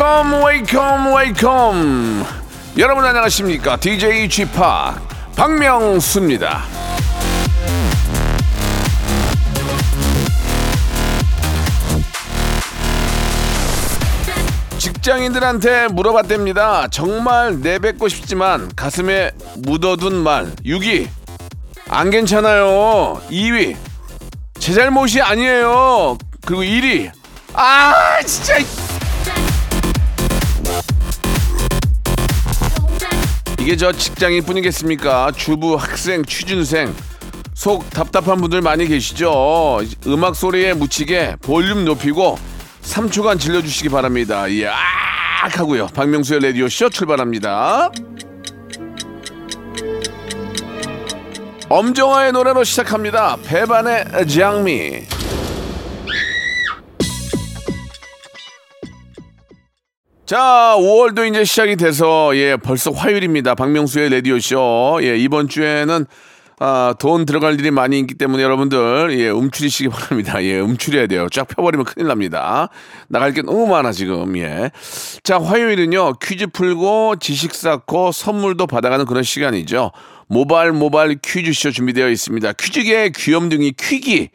Welcome welcome welcome 여러분 안녕하십니까? DJ p 박명수입니다. 직장인들한테 물어봤답니다. 정말 내뱉고 싶지만 가슴에 묻어둔 말. 6위. 안 괜찮아요. 2위. 제 잘못이 아니에요. 그리고 1위. 아 진짜 이게 저 직장인 뿐이겠습니까? 주부, 학생, 취준생 속 답답한 분들 많이 계시죠? 음악 소리에 묻히게 볼륨 높이고 3초간 질러주시기 바랍니다. 예, 악 하고요. 박명수의 라디오쇼 출발합니다. 엄정화의 노래로 시작합니다. 배반의 장미. 자, 5월도 이제 시작이 돼서 예, 벌써 화요일입니다. 박명수의 라디오 쇼. 예, 이번 주에는 아, 돈 들어갈 일이 많이 있기 때문에 여러분들 예, 움츠리시기 바랍니다. 예, 움츠려야 돼요. 쫙 펴버리면 큰일 납니다. 나갈 게 너무 많아 지금. 예. 자, 화요일은요 퀴즈 풀고 지식 쌓고 선물도 받아가는 그런 시간이죠. 모발 모발 퀴즈쇼 준비되어 있습니다. 퀴즈계의 귀염둥이 퀴기.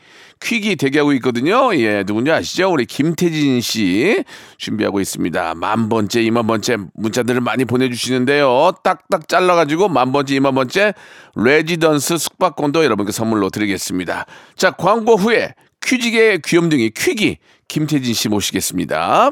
퀴기 대기하고 있거든요. 예, 누군지 아시죠? 우리 김태진 씨 준비하고 있습니다. 만 번째, 이만 번째 문자들을 많이 보내주시는데요. 딱딱 잘라가지고 만 번째, 이만 번째 레지던스 숙박권도 여러분께 선물로 드리겠습니다. 자, 광고 후에 퀴즈계의 귀염둥이 퀴기 김태진 씨 모시겠습니다.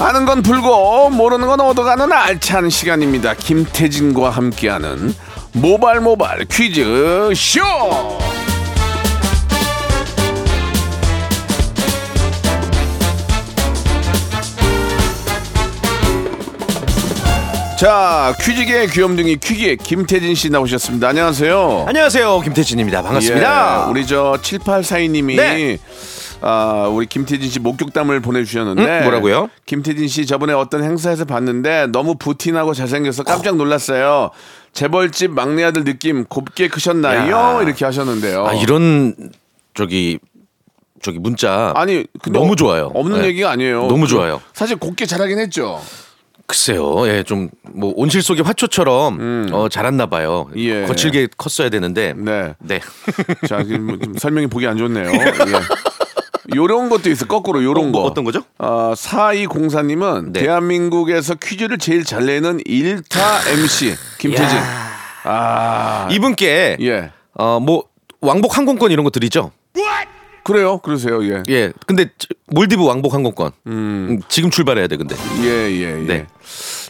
아는 건 풀고 모르는 건 얻어가는 알찬 시간입니다. 김태진과 함께하는 모발 모발 퀴즈 쇼. 자 퀴즈계 귀염둥이 퀴기 김태진 씨 나오셨습니다. 안녕하세요. 안녕하세요 김태진입니다 반갑습니다 예, 우리 저 7842님이 네. 아, 우리 김태진 씨 목격담을 보내주셨는데 음, 뭐라고요? 김태진 씨 저번에 어떤 행사에서 봤는데 너무 부틴하고 잘생겨서 깜짝 놀랐어요. 재벌집 막내 아들 느낌 곱게 크셨나요? 야. 이렇게 하셨는데요. 아 이런 저기 저기 문자 아니 너무 어- 좋아요 없는 네. 얘기가 아니에요. 너무 그, 좋아요 사실 곱게 잘하긴 했죠. 글쎄요 예 좀 뭐 온실 속의 화초처럼 어 잘했나 봐요 음. 예. 거칠게 컸어야 되는데 네. 네. 자, 지금 뭐좀 설명이 보기 안 좋네요. 예. 요런 것도 있어. 거꾸로 요런 어, 거. 뭐 어떤 거죠? 어, 4204님은 네. 대한민국에서 퀴즈를 제일 잘 내는 일타 MC 김태진. 아. 이분께 예. 어 뭐 왕복 항공권 이런 거 드리죠 그래요. 그러세요. 예. 예 근데 저- 몰디브 왕복 항공권 음, 지금 출발해야 돼 근데 예, 예, 예. 네.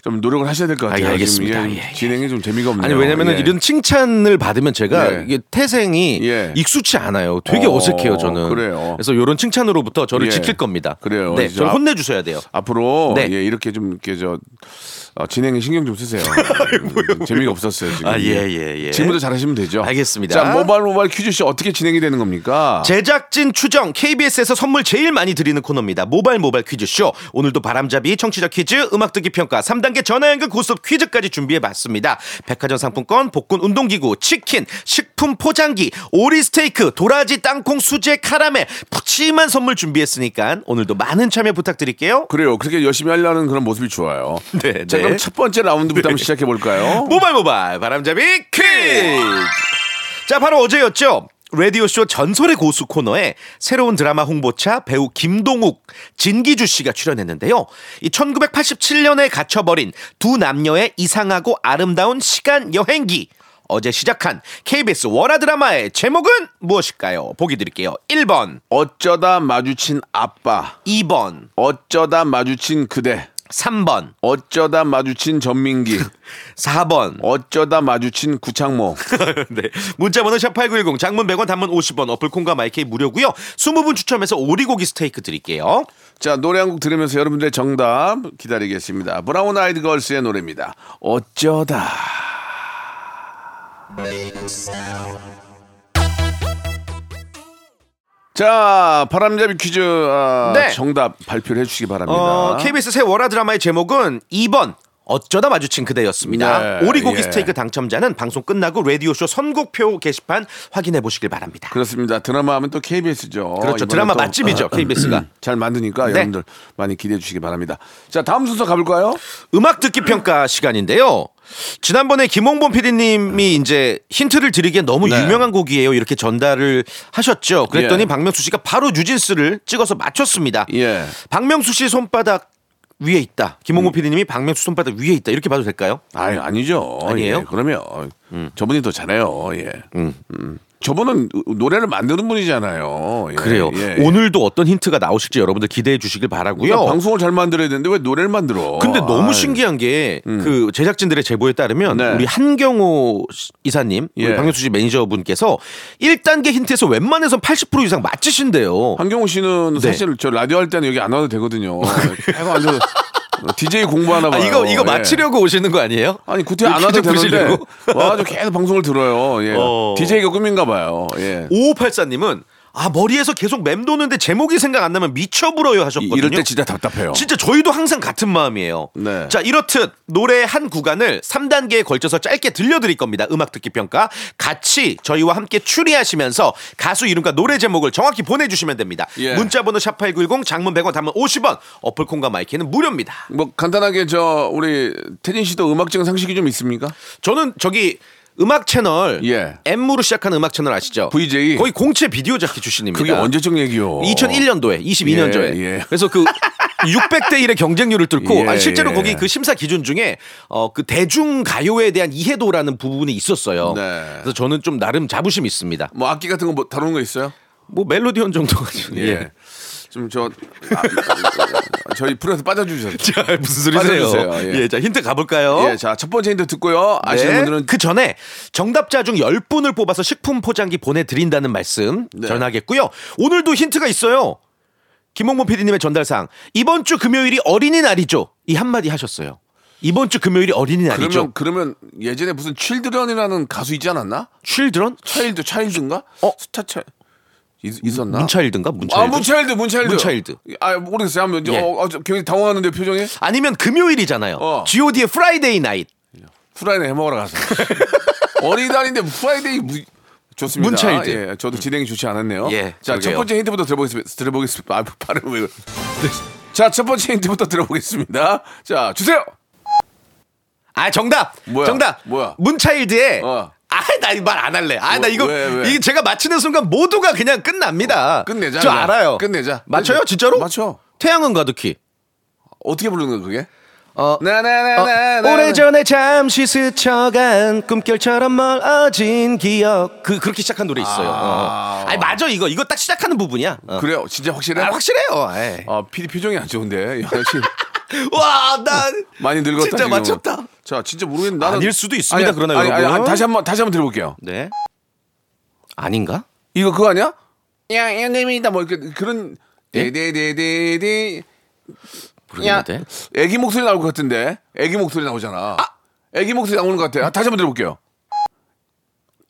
좀 노력을 하셔야 될 것 같아요. 아, 예, 알겠습니다. 예, 예. 진행이 좀 재미가 없네요. 아니 왜냐면은 예. 이런 칭찬을 받으면 제가 예. 이게 태생이 예. 익숙치 않아요. 되게 어, 어, 색해요 저는. 그래요. 그래서 이런 칭찬으로부터 저를 예. 지킬 겁니다. 그래요. 네, 저를 앞- 혼내 주셔야 돼요. 앞으로 네. 예, 이렇게 좀 이렇게 저 어, 진행에 신경 좀 쓰세요. 음, 재미가 없었어요 지금. 아, 예, 예, 예. 지금부터 잘하시면 되죠. 알겠습니다. 자 모바일 모바일 퀴즈쇼 어떻게 진행이 되는 겁니까? 제작진 추정 KBS에서 선물 제일 많이 드리는 코너입니다. 모바일 모바일 퀴즈쇼. 오늘도 바람잡이 청취자 퀴즈, 음악 듣기 평가, 3단 계 전화 연결 고스톱 퀴즈까지 준비해 봤습니다. 백화점 상품권, 복근 운동기구, 치킨, 식품 포장기, 오리 스테이크, 도라지 땅콩 수제 카라멜 푸짐한 선물 준비했으니까 오늘도 많은 참여 부탁드릴게요. 그래요. 그렇게 열심히 하려는 그런 모습이 좋아요. 네, 자 네. 그럼 첫 번째 라운드부터 한번 시작해 볼까요? 모바일 모바일 바람잡이 퀴즈. 자 바로 어제였죠. 라디오쇼 전설의 고수 코너에 새로운 드라마 홍보차 배우 김동욱, 진기주 씨가 출연했는데요. 이 1987년에 갇혀버린 두 남녀의 이상하고 아름다운 시간 여행기. 어제 시작한 KBS 월화 드라마의 제목은 무엇일까요? 보기 드릴게요. 1번, 어쩌다 마주친 아빠. 2번, 어쩌다 마주친 그대. 3번, 어쩌다 마주친 전민기. 4번. 어쩌다 마주친 구창모. 네. 문자 번호 샵8910 장문 100원 단문 50원 어플 콩과 마이케이 무료고요. 20분 추첨해서 오리고기 스테이크 드릴게요. 자, 노래 한 곡 들으면서 여러분들의 정답 기다리겠습니다. 브라운 아이드 걸스의 노래입니다. 어쩌다. 자, 바람잡이 퀴즈 아, 네. 정답 발표를 해주시기 바랍니다. 어, KBS 새 월화 드라마의 제목은 2번 어쩌다 마주친 그대였습니다. 네, 오리고기 예. 스테이크 당첨자는 방송 끝나고 라디오쇼 선곡표 게시판 확인해 보시길 바랍니다. 그렇습니다. 드라마 하면 또 KBS죠. 그렇죠. 드라마 맛집이죠, KBS가. 잘 만드니까 네. 여러분들 많이 기대해 주시기 바랍니다. 자, 다음 순서 가볼까요? 음악 듣기 평가 시간인데요. 지난번에 김홍범 PD님이 이제 힌트를 드리기엔 너무 네. 유명한 곡이에요. 이렇게 전달을 하셨죠. 그랬더니 예. 박명수 씨가 바로 뉴진스를 찍어서 맞췄습니다. 예. 박명수 씨 손바닥 위에 있다. 김홍범 PD님이 박명수 손바닥 위에 있다. 이렇게 봐도 될까요? 아니 아니죠. 아니에요? 예, 그러면 저분이 더 잘해요. 예. 음. 저분은 노래를 만드는 분이잖아요. 예, 그래요. 예. 오늘도 어떤 힌트가 나오실지 여러분들 기대해 주시길 바라고요. 방송을 잘 만들어야 되는데 왜 노래를 만들어? 근데 너무 아이, 신기한 게그 제작진들의 제보에 따르면 네. 우리 한경호 시- 이사님, 우리 예. 박명수 씨 매니저분께서 1단계 힌트에서 웬만해서 80% 이상 맞히신대요. 한경호 씨는 네. 사실 저 라디오 할 때는 여기 안 와도 되거든요. 계속 앉아서 DJ 공부하나 아, 봐요. 이거 이거 예. 맞히려고 오시는 거 아니에요? 아니 구태 안 와도 되는데? 와가지고 계속 방송을 들어요. 예. 어. DJ가 꿈인가 봐요. 예. 5584님은 아 머리에서 계속 맴도는데 제목이 생각 안 나면 미쳐 불어요 하셨거든요. 이럴 때 진짜 답답해요. 진짜 저희도 항상 같은 마음이에요. 네. 자, 이렇듯 노래 한 구간을 3단계에 걸쳐서 짧게 들려드릴 겁니다. 음악 듣기 평가. 같이 저희와 함께 추리하시면서 가수 이름과 노래 제목을 정확히 보내주시면 됩니다. 예. 문자번호 샵8910 장문 100원 단문 50원 어플콘과 마이크는 무료입니다. 뭐 간단하게 저 우리 태진 씨도 음악적 상식이 좀 있습니까? 저는 저기 음악 채널 예. M으로 시작하는 음악 채널 아시죠? VJ. 거의 공채 비디오 자키 출신입니다. 그게 언제적 얘기요? 2001년도에 22년도에 예, 예. 그래서 그 600대 1의 경쟁률을 뚫고 예, 아니, 실제로 예. 거기 그 심사 기준 중에 어 그 대중 가요에 대한 이해도라는 부분이 있었어요. 네. 그래서 저는 좀 나름 자부심이 있습니다. 뭐 악기 같은 거 뭐 다루는 거 있어요? 뭐 멜로디언 정도가 예. 예. 좀저 아, 저희 프로에서 빠져주셨어요. 자, 무슨 소리세요? 빠져주세요, 예. 예. 자, 힌트 가볼까요? 예, 자, 첫 번째 힌트 듣고요. 아시는 네. 분들은 그 전에 정답자 중 10분을 뽑아서 식품 포장기 보내드린다는 말씀 네. 전하겠고요. 오늘도 힌트가 있어요. 김홍범 PD님의 전달상 이번 주 금요일이 어린이날이죠. 이 한마디 하셨어요. 이번 주 금요일이 어린이날이죠. 그러면 그러면 예전에 무슨 칠드런이라는 가수 있지 않았나? 칠드런? 차일드 차일드인가? 어? 스타 차 있, 있 었나? 문차일드인가? 문차일드? 아 문차일드 문차일드 문차일드. 아 모르겠어요 한번 예. 어, 어, 저 굉장히 당황하는데 표정이 아니면 금요일이잖아요. 어. G.O.D의 프라이데이 나잇. 프라이데이 해먹으러 가서 어린이날인데 프라이데이 무... 좋습니다. 문차일드. 예, 저도 진행이 좋지 않았네요. 예, 자, 첫 그러게요. 번째 힌트부터 들어보겠습니다. 들어보겠습니다. 아, 발음 왜? 그래. 자, 첫 번째 힌트부터 들어보겠습니다. 자, 주세요. 아 정답. 뭐야? 정답. 뭐야? 문차일드의 어. 아, 나이 말 안 할래. 아, 나 왜, 이거 왜, 왜? 이게 제가 맞히는 순간 모두가 그냥 끝납니다. 끝내자. 저 그냥. 알아요. 끝내자. 맞춰요, 진짜로? 맞춰. 태양은 가득히. 어떻게 부르는 거 그게? 어, 나나나나. 어, 오래전에 잠시 스쳐간 꿈결처럼 멀어진 기억. 그 그렇게 시작한 노래 있어요. 아. 어. 아니 맞아 이거 이거 딱 시작하는 부분이야. 어. 그래요. 진짜 확실해? 아, 확실해요. 에이. 아, PD 표정이 안 좋은데. 와, 나 많이 늙었다. 진짜 지금. 맞췄다. 자, 진짜 모르겠는데 나는 아닐 수도 있습니다, 그러나 아니, 여러분. 아니, 다시 한번 다시 한번 들어볼게요. 네. 아닌가? 이거 그거 아니야? 야, 양님이다 뭐 이렇게 그런 예? 데데데데데 모르겠는데. 애기 목소리 나올 것 같은데. 애기 목소리 나오잖아. 애기 목소리 나오는 것 같아. 아, 다시 한번 들어볼게요.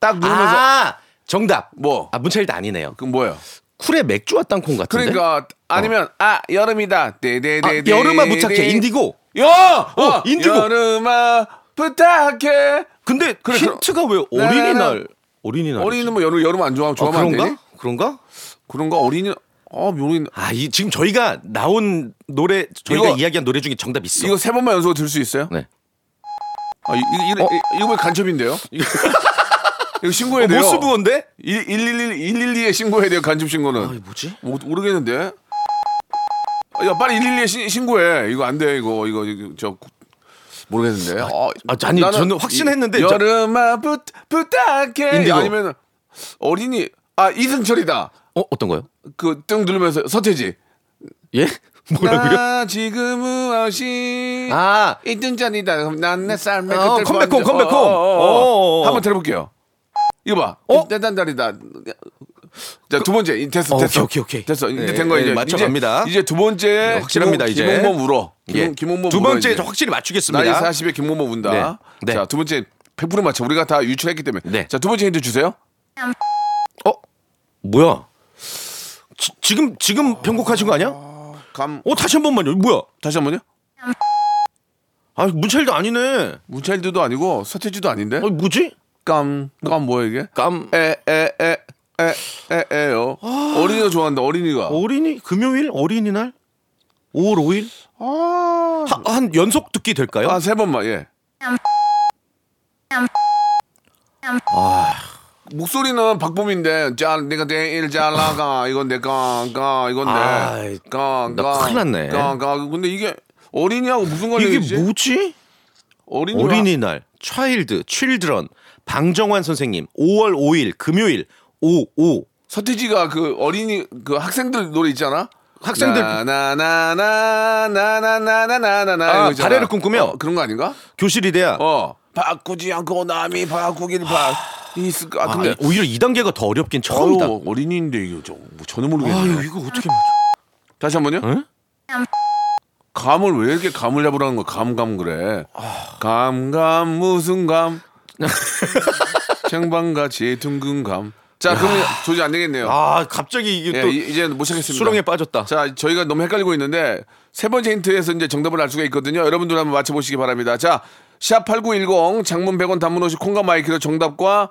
딱 누르면서 아, 정답. 뭐? 아, 문차일드 아니네요. 그럼 뭐예요? 쿨의 맥주와 땅콩 같은데. 그러니까 아니면 아 여름이다. 아, 데데데데. 여름아 부탁해 인디고. 야, 어, 인디고. 여름아 부탁해. 근데 그래, 힌트가 왜 나, 나, 나. 어린이날 어린이날 어린이는 뭐 여름 여름 안 어, 좋아하면 안 그런가? 되니? 그런가? 그런가 어린이 어 모르겠. 아, 이 지금 저희가 나온 노래 저희가 이거- 이야기한 노래 중에 정답 있어. 이거 세 번만 연속으로 들 수 있어요? 네. 아, 이, 이, 이, 어? 이, 이거 왜 간첩인데요? 이거 신고해야 어, 돼요. 모스부원데? 111 112에 신고해야 돼요. 간첩 신고는. 아, 뭐지? 모, 모르겠는데. 아, 야 빨리 112에 신, 신고해. 이거 안 돼. 이거 이거, 이거 저 모르겠는데. 어, 아, 아니, 나는 저는 확신했는데 여름아 부, 부탁해. 인디고. 아니면 어린이 아 이승철이다. 어 어떤 거요? 그 등 누르면서 서태지. 예? 뭐라고요? 나 지금 무엇이 아, 이등짜리다. 난내 삶의 어, 그때 컴백홈, 컴백홈. 어, 어, 어. 어, 어. 한번 들어볼게요. 이거 봐. 어? 대단다리다. 자, 두 번째. 이- 됐어, 어, 됐어. 오케이, 오케이. 됐어. 이제 네, 된 네, 이제. 맞춰갑니다. 이제, 이제 두 번째. 네, 확실합니다, 김홍, 이제. 김홍범 울어. 김, 예. 김홍범 두 울어, 번째 이제. 확실히 맞추겠습니다. 나이 40에 김홍범 운다. 네. 네. 자, 두 번째 100% 맞춰. 우리가 다 유출했기 때문에. 네. 자, 두 번째 힌트 주세요. 어? 뭐야? 지, 지금 지금 편곡하신 거 아니야? 감. 어 다시 한 번만요. 뭐야? 다시 한 번요. 아 문철도 아니네. 문차일드도 아니고 서태지도 아닌데. 어 뭐지? 깜. 깜 뭐야 이게? 깜 에, 에, 에, 에, 에, 에요. 어린이가 좋아한다, 어린이가. 어린이 금요일 어린이날 5월 5일 아, 하- 한 연속 듣기 될까요? 아, 세 번만, 예. 아. 목소리는 박범인데, 잘, 내가 내일 잘 나가. 이건 내가, 가, 이건데. 아이, 가, 나 가. 큰일 났네. 가, 가. 근데 이게 어린이하고 무슨 관련이지? 이게 뭐지? 어린이 어린이날 차일드 칠드런 방정환 선생님 5월 5일 금요일 5 5 서태지가 그 어린이 그 학생들 노래 있잖아. 학생들- 나나나나나나나나나나나 아. 발해를 꿈꾸며? 어, 그런 거 아닌가? 교실이대야. 어 바꾸지 않고 남이 바꾸길 바 있을까? 아, 근데 오히려 2단계가 더 어렵긴 처음이다. 어우, 어린이인데 이거 저, 뭐 전혀 모르겠네. 아유 이거 어떻게 맞춰? 다시 한 번요. 응? 감을 왜 이렇게 감을 잡으라는 거야? 감감 그래. 감감 무슨 감? 생방같이 둥근 감. 자, 그러면 조지 안 되겠네요. 아 갑자기 이게 예, 또 이- 이제 못 찾겠습니다. 수렁에 빠졌다. 자, 저희가 너무 헷갈리고 있는데 세 번째 힌트에서 이제 정답을 알 수가 있거든요. 여러분들 한번 맞춰 보시기 바랍니다. 자, 샵8910 장문 100원 단문 50 콩과 마이크로 정답과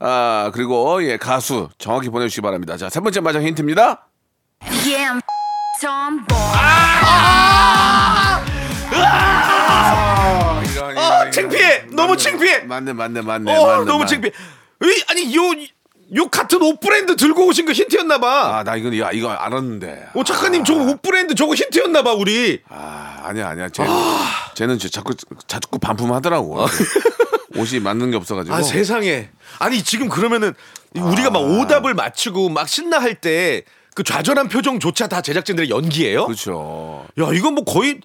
아, 그리고 예, 가수 정확히 보내 주시기 바랍니다. 자, 세 번째 마지막 힌트입니다. Yeah, I'm tomboy. 아 창피해. 너무 창피해. 맞네, 맞네, 맞네. 어 맞네, 너무 맞네. 창피해. 의, 아니 요 요 같은 옷 브랜드 들고 오신 거 힌트였나 봐. 아, 나 이거 야, 이거 알았는데. 오 작가님 저거 옷 브랜드 저거 힌트였나 봐 우리. 아, 아니야, 아니야. 쟤, 쟤는 저 자꾸 자꾸 반품하더라고. 옷이 맞는 게 없어가지고. 아 세상에. 아니 지금 그러면은 우리가 막 오답을 맞추고 막 신나 할 때 그 좌절한 표정조차 다 제작진들의 연기예요? 그렇죠. 야 이건 뭐 거의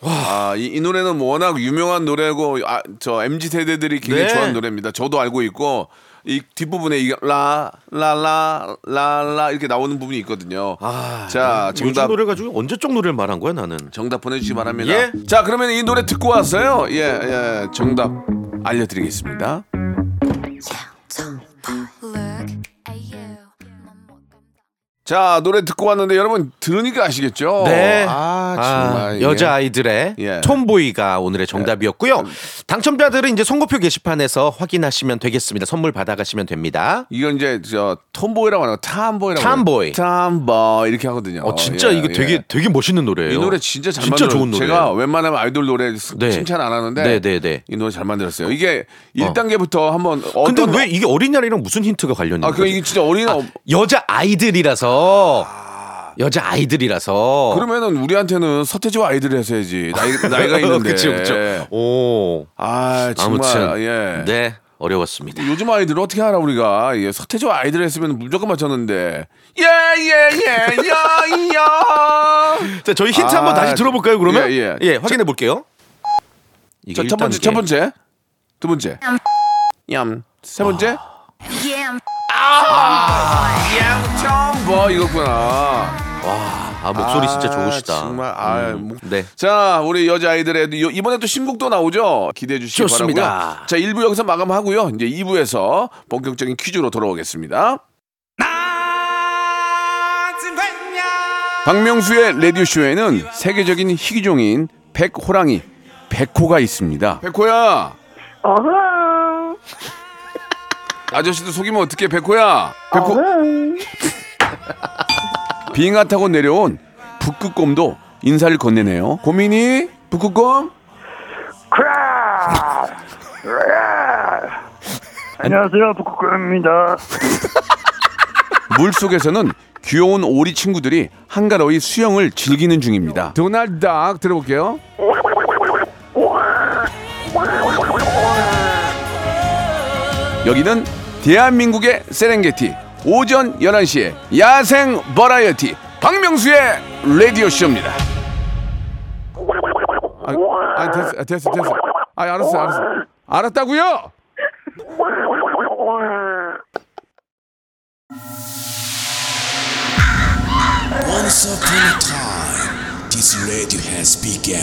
아, 이, 이 노래는 뭐 워낙 유명한 노래고 아, 저 MZ 세대들이 굉장히 네. 좋아하는 노래입니다. 저도 알고 있고 이 뒷부분에 이게 라 라 라 라 라 이렇게 나오는 부분이 있거든요. 아, 자, 정답 노래 가지고 언제적 노래를 말한 거야 나는? 정답 보내주시기 바랍니다. 예. 자, 그러면 이 노래 듣고 왔어요. 예, 예, 정답 알려드리겠습니다. 자, 노래 듣고 왔는데 여러분 들으니까 아시겠죠? 네. 아, 정말 이게. 여자 아이들의 예. 톰보이가 오늘의 정답이었고요. 당첨자들은 이제 선고표 게시판에서 확인하시면 되겠습니다. 선물 받아가시면 됩니다. 이건 이제 저 톰보이라고 거 탐보이라고 탐보이. 탐보이 이렇게 하거든요. 어 진짜 예, 이거 예. 되게 되게 멋있는 노래예요. 이 노래 진짜 잘 진짜. 좋은 노래. 제가 웬만하면 아이돌 노래 네. 칭찬 안 하는데 네, 네, 네. 이 노래 잘 만들었어요. 이게 1단계부터 한번 근데 왜 이게 어린이날이랑 무슨 힌트가 관련이 아, 그? 이게 진짜 어린이 아, 여자 아이들이라서 여자 아이들이라서 그러면은 우리한테는 서태지와 아이들을 했어야지. 나이, 나이가 있는데. 그쵸 그쵸. 오 아, 정말 아무튼 예. 네 어려웠습니다. 요즘 아이들 어떻게 알아 우리가 예, 서태지와 아이들 했으면 무조건 맞췄는데 예예예야야 자 저희 힌트 아, 한번 다시 들어볼까요 그러면? 예, 예. 확인해 볼게요. 첫 번째 1단계. 첫 번째 두 번째 얌세 번째 Yeah, I'm 뭐 이거구나 아 목소리 진짜 아, 좋으시다. 정말 아, 목- 네. 자, 우리 여자 아이들의 이번에 또 신곡도 나오죠. 기대해 주시기 좋습니다. 바라고요. 자, 1부 여기서 마감하고요. 이제 2부에서 본격적인 퀴즈로 돌아오겠습니다. 박명수의 라디오 쇼에는 세계적인 희귀종인 백호랑이 백호가 있습니다. 백호야. 아저씨도 속이면 어떡해 백호야. 백호. 빙하 타고 내려온 북극곰도 인사를 건네네요. 고민이 북극곰? 안녕하세요, 북극곰입니다. 물 속에서는 귀여운 오리 친구들이 한가로이 수영을 즐기는 중입니다. 도날드 닥 들어볼게요. 여기는 대한민국의 세렝게티 오전 11시에 야생 버라이어티 박명수의 라디오 쇼입니다. 아, 아 됐어, 아, 됐어, 됐어. 아, 알았어, 알았어. 알았다고요? Once upon a time, this radio has begun.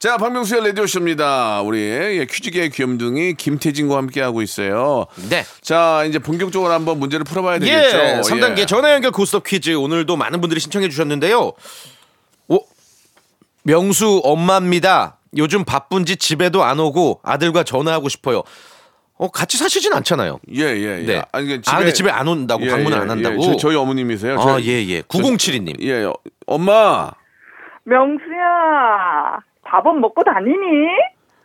자, 박명수의 라디오 쇼입니다. 우리 예, 퀴즈계의 귀염둥이 김태진과 함께 하고 있어요. 네. 자, 이제 본격적으로 한번 문제를 풀어봐야 되겠죠. 예, 3단계 예. 전화 연결 고스톱 퀴즈 오늘도 많은 분들이 신청해 주셨는데요. 오, 명수 엄마입니다. 요즘 바쁜지 집에도 안 오고 아들과 전화하고 싶어요. 어, 같이 사시진 않잖아요. 예, 예, 예. 네. 아니, 그 아, 근데 집에 안 온다고, 방문을 안 한다고? 저, 저희 어머님이세요. 아, 저희- 예, 예. 9072님. 예, 어, 엄마. 명수야, 밥은 먹고 다니니?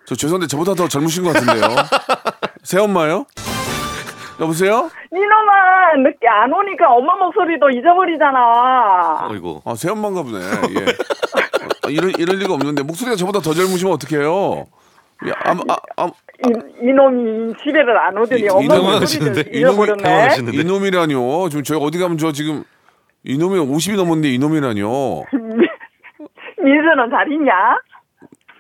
저 죄송한데 저보다 더 젊으신 것 같은데요. 새엄마요? 여보세요? 이놈아, 늦게 안 오니까 엄마 목소리도 잊어버리잖아. 어이구. 아, 새엄마인가 보네. 예. 아, 이럴, 이럴 리가 없는데 목소리가 저보다 더 젊으시면 어떡해요? 예, 아, 아, 아, 이, 이놈이 집에를 안 오더니 이- 엄마 하시는데? 잊어버렸네. 이놈이라뇨. 지금 저희 어디 가면 저 지금 이놈이 50이 넘었는데 이놈이라뇨. 민수는 잘 있냐?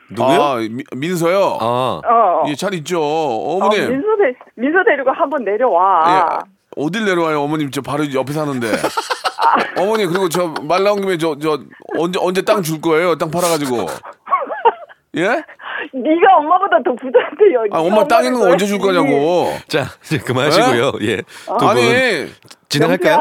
누구요? 아, 미, 민서요? 아, 어. 예, 잘 있죠. 어, 어머님. 민수, 데, 민수 데리고 한번 내려와. 예, 어딜 내려와요, 어머님? 저 바로 옆에 사는데. 어머니 그리고 저 말 나온 김에 저 저 언제 언제 땅 줄 거예요? 땅 팔아가지고. 예? 네가 엄마보다 더 부자인데요. 아, 네가 엄마 땅 있는 거 언제 줄 거냐고. 자, 이제 그만하시고요. 예. 두분 아니, 진행할까요?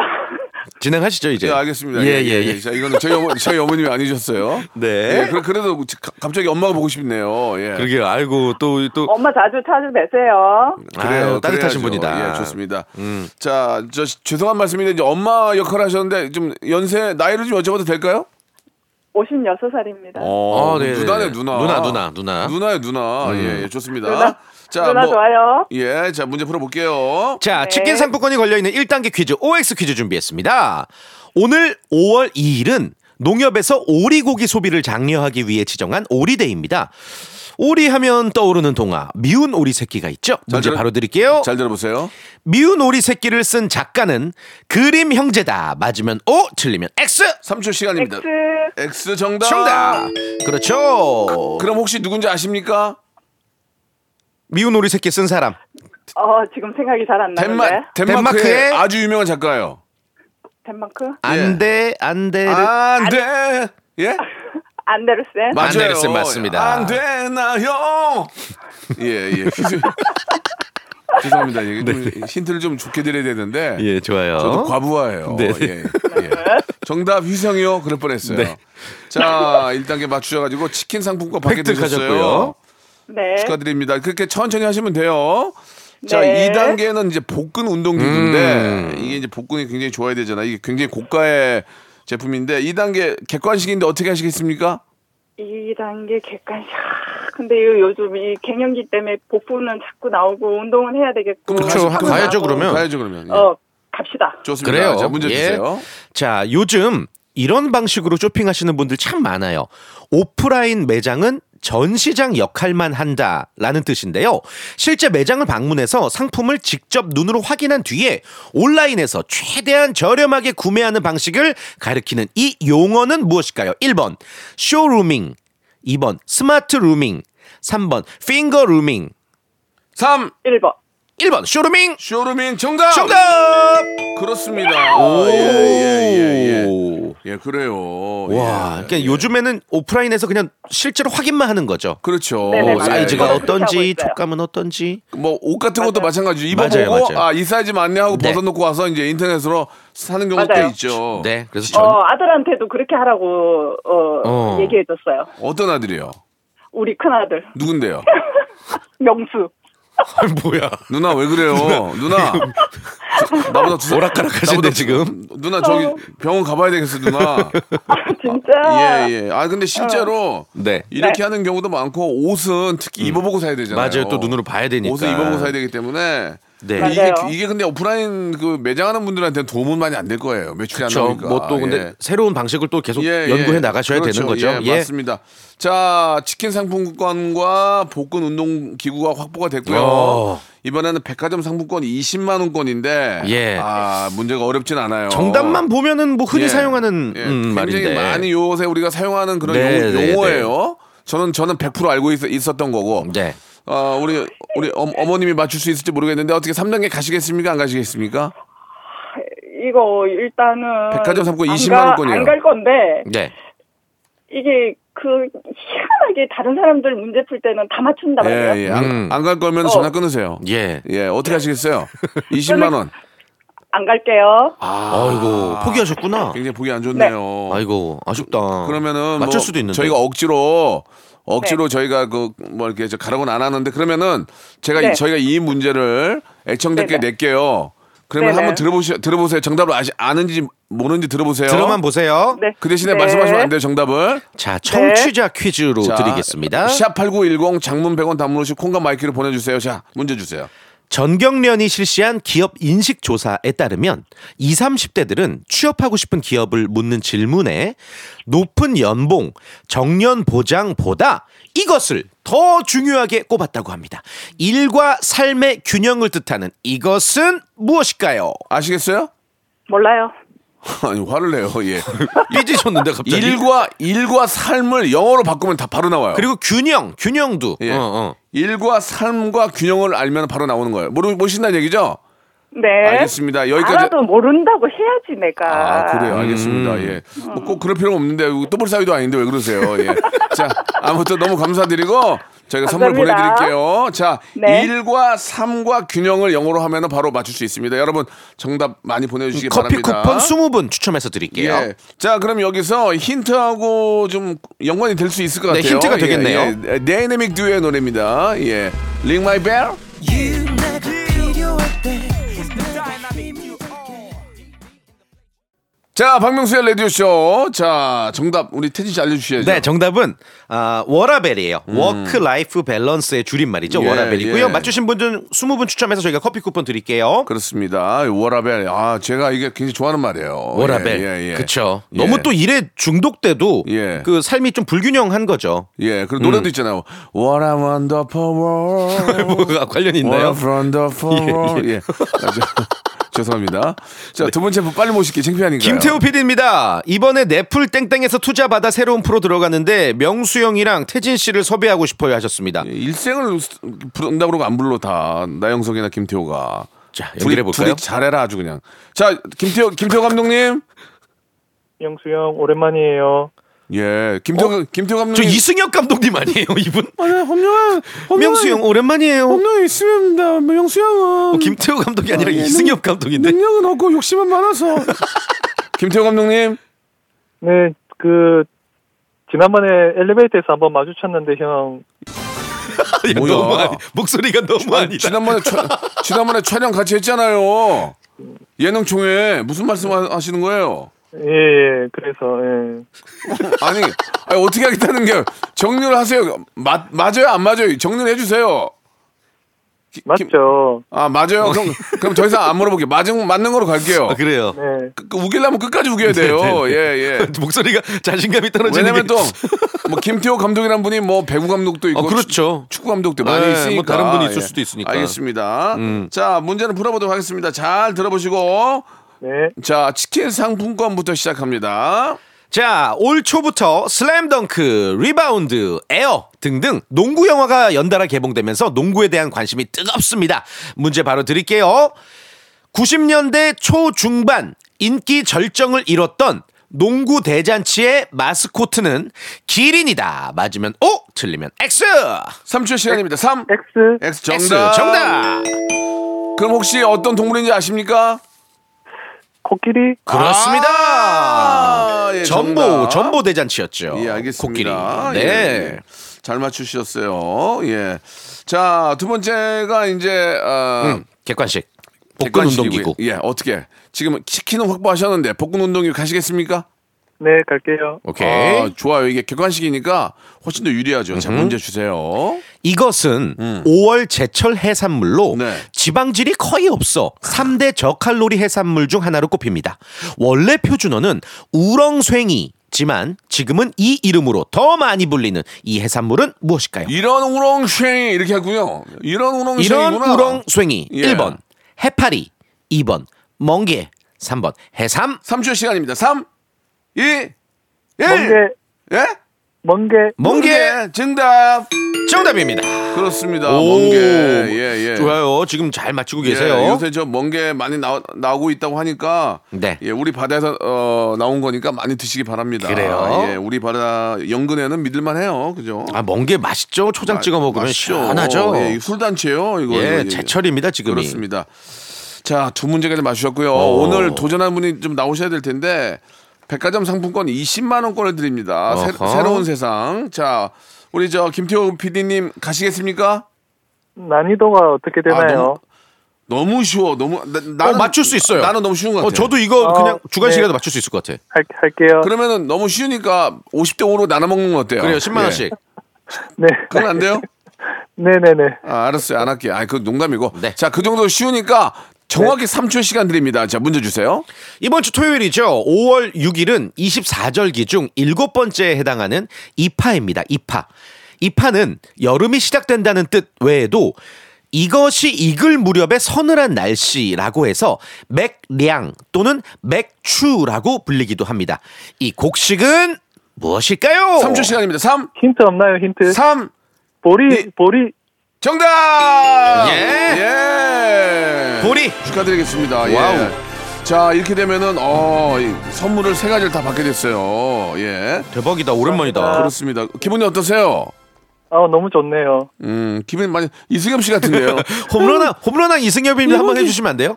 진행하시죠, 이제. 예, 알겠습니다. 예, 예, 예. 자, 이거는 저희 어머 저희 어머님이 아니셨어요. 네. 예, 그래, 그래도 가- 갑자기 엄마가 보고 싶네요. 예. 그러게요. 알고 또, 또. 엄마 자주 찾아뵈세요. 그래요. 아유, 따뜻하신 그래야죠. 분이다. 예, 좋습니다. 음. 자, 저 죄송한 말씀인데 이제 엄마 역할을 하셨는데 좀 연세 나이를 좀 여쭤봐도 될까요? 56살입니다. 어, 아, 네, 누나네 네. 누나. 누나, 누나, 누나. 누나요 누나. 음. 예, 예, 좋습니다. 누나, 자, 누나 뭐, 좋아요. 예, 자 문제 풀어볼게요. 자, 네. 치킨 상품권이 걸려있는 1단계 퀴즈, OX 퀴즈 준비했습니다. 오늘 5월 2일은 농협에서 오리고기 소비를 장려하기 위해 지정한 오리데이입니다. 오리 하면 떠오르는 동화, 미운 오리 새끼가 있죠? 문제 들어- 바로 드릴게요. 잘 들어보세요. 미운 오리 새끼를 쓴 작가는 그림 형제다. 맞으면 O, 틀리면 X. 3초 시간입니다. X. X 정답. 정답. 그렇죠. 그럼 혹시 누군지 아십니까? 미운 오리 새끼 쓴 사람. 어, 지금 생각이 잘 안 덴마, 나는데. 덴마크의 덴마크의 아주 유명한 작가예요. 덴마크? 안 돼, 안 돼. 안 돼. 예? 안데르센? 맞아요. 안데르센 맞습니다. 안 되나요? 예, 예. 죄송합니다. 이게 좀 힌트를 좀 좋게 드려야 되는데. 예, 좋아요. 저도 과부하예요. 네. 예, 예. 정답 휘성이요. 그럴 뻔했어요. 네. 자, 1단계 맞추셔가지고 치킨 상품권 받게 되셨어요. 획득하셨고요. 네. 축하드립니다. 그렇게 천천히 하시면 돼요. 자, 네. 2단계는 이제 복근 운동 기구인데 음. 이게 이제 복근이 굉장히 좋아야 되잖아요. 이게 굉장히 고가의 제품인데 2단계 객관식인데 어떻게 하시겠습니까? 2단계 객관식. 아, 근데 이 요즘 이 갱년기 때문에 복부는 자꾸 나오고 운동은 해야 되겠고. 그렇죠. 가야죠, 그러면. 가야죠 그러면. 예. 어, 갑시다. 좋습니다. 그래요. 자, 문제 예. 주세요. 자, 요즘 이런 방식으로 쇼핑하시는 분들 참 많아요. 오프라인 매장은 전시장 역할만 한다라는 뜻인데요. 실제 매장을 방문해서 상품을 직접 눈으로 확인한 뒤에 온라인에서 최대한 저렴하게 구매하는 방식을 가리키는 이 용어는 무엇일까요? 1번 showrooming, 2번 smart rooming, 3번 finger rooming, 3 1번. 1번 showrooming. showrooming 정답. 정답! 그렇습니다. 오, 예, 예, 예, 예. 예, 그래요. 와, 예. 그러니까 요즘에는 오프라인에서 그냥 실제로 확인만 하는 거죠. 그렇죠. 네네, 뭐 맞아요. 사이즈가 예. 어떤지. 촉감은 어떤지. 뭐 옷 같은 것도. 맞아요, 입어보고 맞아요. 아이 사이즈 맞네 하고 네. 벗어놓고 와서 이제 인터넷으로 사는 경우도 꽤 맞아요. 있죠. 네, 그래서 전, 어, 아들한테도 그렇게 하라고 어, 어. 얘기해줬어요. 어떤 아들이요? 우리 큰 아들. 누군데요? 명수. 뭐야? 누나 왜 그래요? 누나. 나보다 두 살- 오락가락 하신데, 나보다 지금. 누나 저기 병원 가봐야 되겠어 누나. 진짜. 예 예. 아 근데 실제로 네. 이렇게 네. 하는 경우도 많고 옷은 특히 입어보고 사야 되잖아요. 맞아요. 또 눈으로 봐야 되니까. 옷을 입어보고 사야 되기 때문에. 네. 근데 이게. 이게 근데 오프라인 그 매장하는 분들한테는 도움은 많이 안 될 거예요. 매출이 안 그렇죠. 나오니까. 뭐또 근데 예. 새로운 방식을 또 계속 예, 연구해 예. 나가셔야 그렇죠. 되는 거죠. 예, 맞습니다. 자, 치킨 상품권과 복근 운동 기구가 확보가 됐고요. 어. 이번에는 백화점 상품권 20만 원권인데 예. 아, 문제가 어렵진 않아요. 정답만 보면은 뭐 흔히 예. 사용하는 예, 음, 굉장히 말인데. 많이 요새 우리가 사용하는 그런 네, 용, 네, 용어예요. 저는 저는 100% 알고 있, 었던 거고. 네. 어, 우리 우리 어, 어머님이 맞출 수 있을지 모르겠는데 어떻게 3단계 가시겠습니까? 안 가시겠습니까? 이거 일단은 백화점 상품권 안 20만 가- 원권이에요. 안 갈 건데 네. 이게 그 희한하게 다른 사람들 문제 풀 때는 다 맞춘다 말이에요. 예, 예. 음. 안갈 거면 어. 전화 끊으세요. 예. 예, 어떻게 하시겠어요? 20만 원. 안 갈게요. 아 이고 포기하셨구나. 굉장히 보기 안 좋네요. 아이고 아쉽다. 그러면은 맞출 뭐 수도 있는데. 저희가 억지로 억지로 네. 저희가 그 뭐 이렇게 저 가라고는 안 하는데 그러면은 제가 이- 네. 저희가 이 문제를 애청자께 네네. 낼게요. 그러면 네네. 한번 들어보시 들어보세요. 정답을 아시 아는지 모르는지 들어보세요. 들어만 보세요. 네. 그 대신에 네. 말씀하시면 안 돼요. 정답을. 자 청취자 퀴즈로 자, 드리겠습니다. 샵8910 장문 100원 단문 오시 콩과 마이크를 보내 주세요. 자 문제 주세요. 전경련이 실시한 기업 인식 조사에 따르면 20, 30대들은 취업하고 싶은 기업을 묻는 질문에 높은 연봉, 정년 보장보다 이것을 더 중요하게 꼽았다고 합니다. 일과 삶의 균형을 뜻하는 이것은 무엇일까요? 아시겠어요? 몰라요. 아니 화를 내요. 예. 삐지셨는데 갑자기. 일과 일과 삶을 영어로 바꾸면 다 바로 나와요. 그리고 균형, 균형도. 예. 어, 어. 일과 삶과 균형을 알면 바로 나오는 거예요. 모르 모신다는 얘기죠? 네. 알겠습니다. 여기까지. 알아도 모른다고 해야지 내가. 아 그래요. 알겠습니다. 예. 뭐 꼭 그럴 필요는 없는데 또볼 사위도 아닌데 왜 그러세요? 예. 자 아무튼 너무 감사드리고 저희가 선물. 보내드릴게요. 자 네. 일과 삶과 균형을 영어로 하면 바로 맞출 수 있습니다. 여러분 정답 많이 보내주시기 커피 바랍니다. 쿠폰 20분 추첨해서 드릴게요. 예. 자, 그럼 여기서 힌트하고 좀 연관이 될 수 있을 것 네, 같아요. 힌트가 되겠네요. 예, 예. 다이내믹 듀오의 노래입니다. 예. Ring My Bell. 자, 박명수의 라디오쇼. 자, 정답 우리 태진 씨 알려주셔야죠. 네, 정답은 아, 워라밸이에요. work life balance의 줄임말이죠. 음. 예, 워라밸이고요. 예. 맞추신 분들 20분 추첨해서 저희가 커피 쿠폰 드릴게요. 그렇습니다. 워라밸. 아, 제가 이게 굉장히 좋아하는 말이에요. 워라밸. 예, 예, 예. 그쵸. 예. 너무 또 일에 중독돼도 예. 그 삶이 좀 불균형한 거죠. 예, 그리고 노래도 있잖아요. What a wonderful world. 뭐가 관련이 있나요? What a wonderful world. 예. 죄송합니다. 자, 두 번째 분 빨리 모실게 창피하니까요. 김태우 PD입니다. 이번에 넷플 땡땡에서 투자 받아 새로운 프로 들어가는데 명수 형이랑 태진 씨를 섭외하고 싶어요 하셨습니다. 예, 일생을 부른다 그러고 안 불러 다 나영석이나 김태호가. 자, 연결해 볼까요? 둘이 잘해라 아주 그냥. 자, 김태호 김태호 감독님. 영수 형 오랜만이에요. 예, 김태호 김태호 저 감독님. 이승엽 감독님 아니에요, 이분? 아니, 험룡아, 명수 형 오랜만이에요. 험룡 있습니다. 명수 형은 어, 김태우 감독이 아니라 아, 예, 이승엽 감독인데. 능력은 없고 욕심은 많아서. 김태호 감독님. 네, 그 지난번에 엘리베이터에서 한번 마주쳤는데 형 야, 뭐야? 너무 아니, 목소리가 너무 아니, 아니다. 지난번에 촬, 지난번에 촬영 같이 했잖아요. 예능 총회 무슨 말씀 하- 하시는 거예요? 예, 예 그래서 예. 아니, 아니 어떻게 하겠다는 게 정리를 하세요. 맞 맞아요 안 맞아요? 정리를 해주세요. 기- 김- 맞죠. 아 맞아요. 그럼 그럼 더 이상 안 물어볼게요. 맞은 맞는 거로 갈게요. 아, 그래요. 네. 그, 그 우기려면 끝까지 우겨야 돼요. 예 예. 목소리가 자신감이 떨어지는 왜냐면 게. 또뭐 김태호 감독이란 분이 뭐 배구 감독도 있고 어, 그렇죠. 축구 감독도 많이 네, 있으니까 뭐 다른 분이 있을 예. 수도 있으니까. 음. 알겠습니다. 자 문제는 풀어보도록 하겠습니다. 잘 들어보시고 네. 자 치킨 상품권부터 시작합니다. 자, 올 초부터 슬램덩크, 리바운드, 에어 등등 농구 영화가 연달아 개봉되면서 농구에 대한 관심이 뜨겁습니다. 문제 바로 드릴게요. 90년대 초중반 인기 절정을 이뤘던 농구 대잔치의 마스코트는 기린이다. 맞으면 O, 틀리면 X. 3초 시간입니다. 3 X X X 정답. 정답. 그럼 혹시 어떤 동물인지 아십니까? 코끼리 그렇습니다. 아, 예, 전보 정답. 전보 대잔치였죠. 예, 알겠습니다. 코끼리. 예, 네. 예. 잘 맞추셨어요. 예. 자, 두 번째가 이제 어, 음, 객관식. 복근 객관식이고요. 운동기구. 예, 어떻게? 지금 치킨은 확보하셨는데 복근 운동기구 가시겠습니까? 네, 갈게요. 오케이. 아, 좋아요. 이게 객관식이니까 훨씬 더 유리하죠. 자, 문제 주세요. 이것은 5월 제철 해산물로 음. 네. 지방질이 거의 없어 3대 저칼로리 해산물 중 하나로 꼽힙니다. 원래 표준어는 우렁쇠이지만 지금은 이 이름으로 더 많이 불리는 이 해산물은 무엇일까요? 이런 우렁쉥이 이렇게 하고요. 이런 이런 우렁쉥이구나. 우렁쇠이 예. 1번 해파리 2번 멍게 3번 해삼 3초 시간입니다. 3, 2, 1. 멍게, 예? 멍게, 멍게 정답. 정답입니다. 그렇습니다. 오. 멍게. 예, 예. 좋아요. 지금 잘 맞추고 예, 계세요. 요새 저 멍게 많이 나, 나오고 있다고 하니까 네. 예, 우리 바다에서 어, 나온 거니까 많이 드시기 바랍니다. 그래요? 예, 우리 바다 연근에는 믿을만 해요. 그죠? 아 멍게 맛있죠. 초장 찍어 먹으면 맛있죠. 시원하죠. 예, 술단체요. 이거. 예, 이거. 제철입니다 지금이. 그렇습니다. 자, 두 문제까지 맞추셨고요. 오. 오늘 도전한 분이 좀 나오셔야 될 텐데 백화점 상품권 20만 원권을 드립니다. 새, 어허. 새로운 세상. 자, 우리 저 김태호 PD님 가시겠습니까? 난이도가 어떻게 되나요? 너무 쉬워. 너무 나, 나는 어, 맞출 수 있어요. 나는 너무 쉬운 것 같아. 어, 저도 이거 어, 그냥 주간 네. 시간에 맞출 수 있을 것 같아. 할, 할게요. 그러면은 너무 쉬우니까 50대 5로 나눠 먹는 거 어때요? 그래요, 10만 예. 원씩. 네. 그건 안 돼요? 네네네. 아, 알았어요. 안 할게요. 아, 그 농담이고. 네. 자, 그 정도 쉬우니까 정확히 3초 시간 드립니다. 자, 문제 주세요. 이번 주 토요일이죠. 5월 6일은 24절기 중 일곱 번째에 해당하는 이파입니다. 이파. 이파는 여름이 시작된다는 뜻 외에도 이것이 익을 무렵의 서늘한 날씨라고 해서 맥량 또는 맥추라고 불리기도 합니다. 이 곡식은 무엇일까요? 3초 시간입니다. 3, 힌트 없나요, 힌트? 3, 보리, 네. 보리, 정답! 예. 예. 보리. 축하드리겠습니다. 예. wow. 자, 이렇게 되면은, 어, 이 선물을 세 가지를 다 받게 됐어요. 예. 대박이다. 오랜만이다. 그렇습니다. 기분이 어떠세요? 아 너무 좋네요. 음, 기분이 많이, 이승엽 씨 같은데요. 홈런왕 홈런왕 이승엽입니다. 한번 해주시면 안 돼요?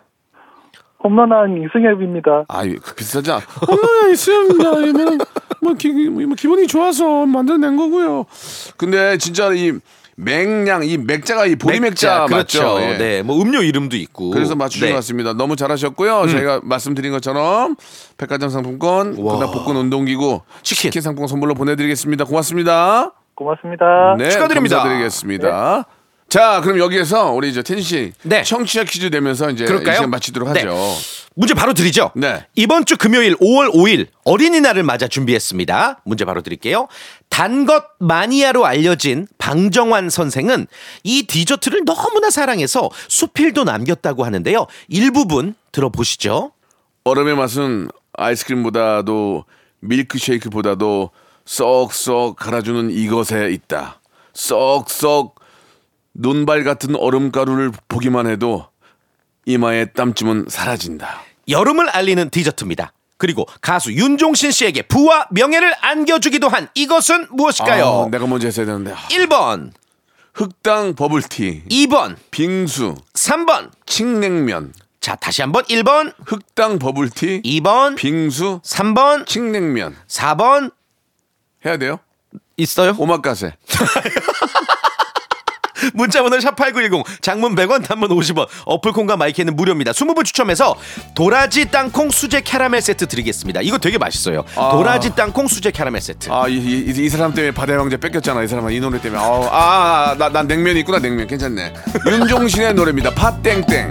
홈런한 이승엽입니다. 아, 비슷하지 않아. 엄마, 이승엽입니다. 뭐, 기, 뭐 기분이 좋아서 만들어낸 거고요. 근데 진짜 이 맥량, 이 맥자가 이 보리 맥자, 그렇죠. 맞죠? 예. 네, 뭐 음료 이름도 있고. 그래서 맞추신 네. 음. 것 같습니다. 너무 잘하셨고요. 저희가 말씀드린 것처럼 백화점 상품권, 와. 그다음 복근 운동기구, 치킨. 치킨 상품권 선물로 보내드리겠습니다. 고맙습니다. 고맙습니다. 네, 축하드립니다. 감사드리겠습니다. 자, 그럼 여기에서 우리 이제 텐 씨, 네. 청취자 퀴즈 내면서 이제 그럴까요? 이 시간 마치도록 네. 하죠. 문제 바로 드리죠. 네. 이번 주 금요일 5월 5일 어린이날을 맞아 준비했습니다. 문제 바로 드릴게요. 단것 마니아로 알려진 방정환 선생은 이 디저트를 너무나 사랑해서 수필도 남겼다고 하는데요. 일부분 들어보시죠. 얼음의 맛은 아이스크림보다도 밀크쉐이크보다도 쏙쏙 갈아주는 이것에 있다. 쏙쏙 눈발 같은 얼음가루를 보기만 해도 이마의 땀쯤은 사라진다. 여름을 알리는 디저트입니다. 그리고 가수 윤종신 씨에게 부와 명예를 안겨주기도 한 이것은 무엇일까요? 아, 내가 먼저 했어야 되는데. 아, 1번, 흑당 버블티, 2번, 빙수, 3번. 칡냉면. 자, 다시 한번 1번, 흑당 버블티, 2번, 빙수, 3번, 칡냉면. 4번 해야 돼요? 있어요? 오마카세. 문자번호 샵8910 장문 100원 단문 50원 어플콘과 마이크는 무료입니다 20분 추첨해서 도라지 땅콩 수제 캐러멜 세트 드리겠습니다 이거 되게 맛있어요 아. 도라지 땅콩 수제 캐러멜 세트 아, 이, 이, 이 사람 때문에 바다의 왕자 뺏겼잖아. 이 사람은 이 노래 때문에. 아우, 아, 아, 나, 난 냉면 있구나, 냉면. 괜찮네. 윤종신의 노래입니다. 팥땡땡.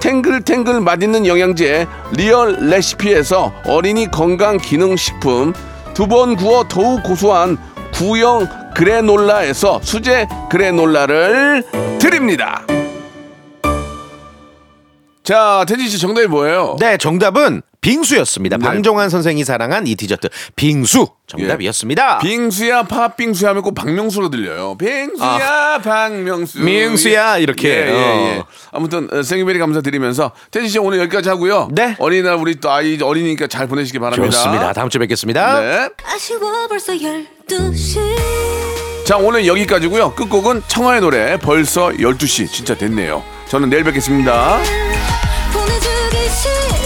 탱글탱글 맛있는 영양제 리얼 레시피에서 어린이 건강 기능 식품 두 번 구워 더욱 고소한 구형 그래놀라에서 수제 그래놀라를 드립니다. 자, 태진 씨 정답이 뭐예요? 네, 정답은 빙수였습니다. 네. 방정환 선생이 사랑한 이 디저트 빙수 정답이었습니다. 빙수야 팥빙수 하면 꼭 박명수로 들려요. 빙수야 박명수. 아. 민수야 이렇게. 예, 예, 예. 어. 아무튼 어, 생일베리 감사드리면서 태진 씨 오늘 여기까지 하고요. 네. 어린이날 우리 또 아이 어린이니까 잘 보내시기 바랍니다. 좋습니다. 다음 주에 뵙겠습니다. 네. 아쉬워 벌써 12시 자 오늘 여기까지고요. 끝곡은 청하의 노래 벌써 12시 진짜 됐네요. 저는 내일 뵙겠습니다. 보내주기 싫어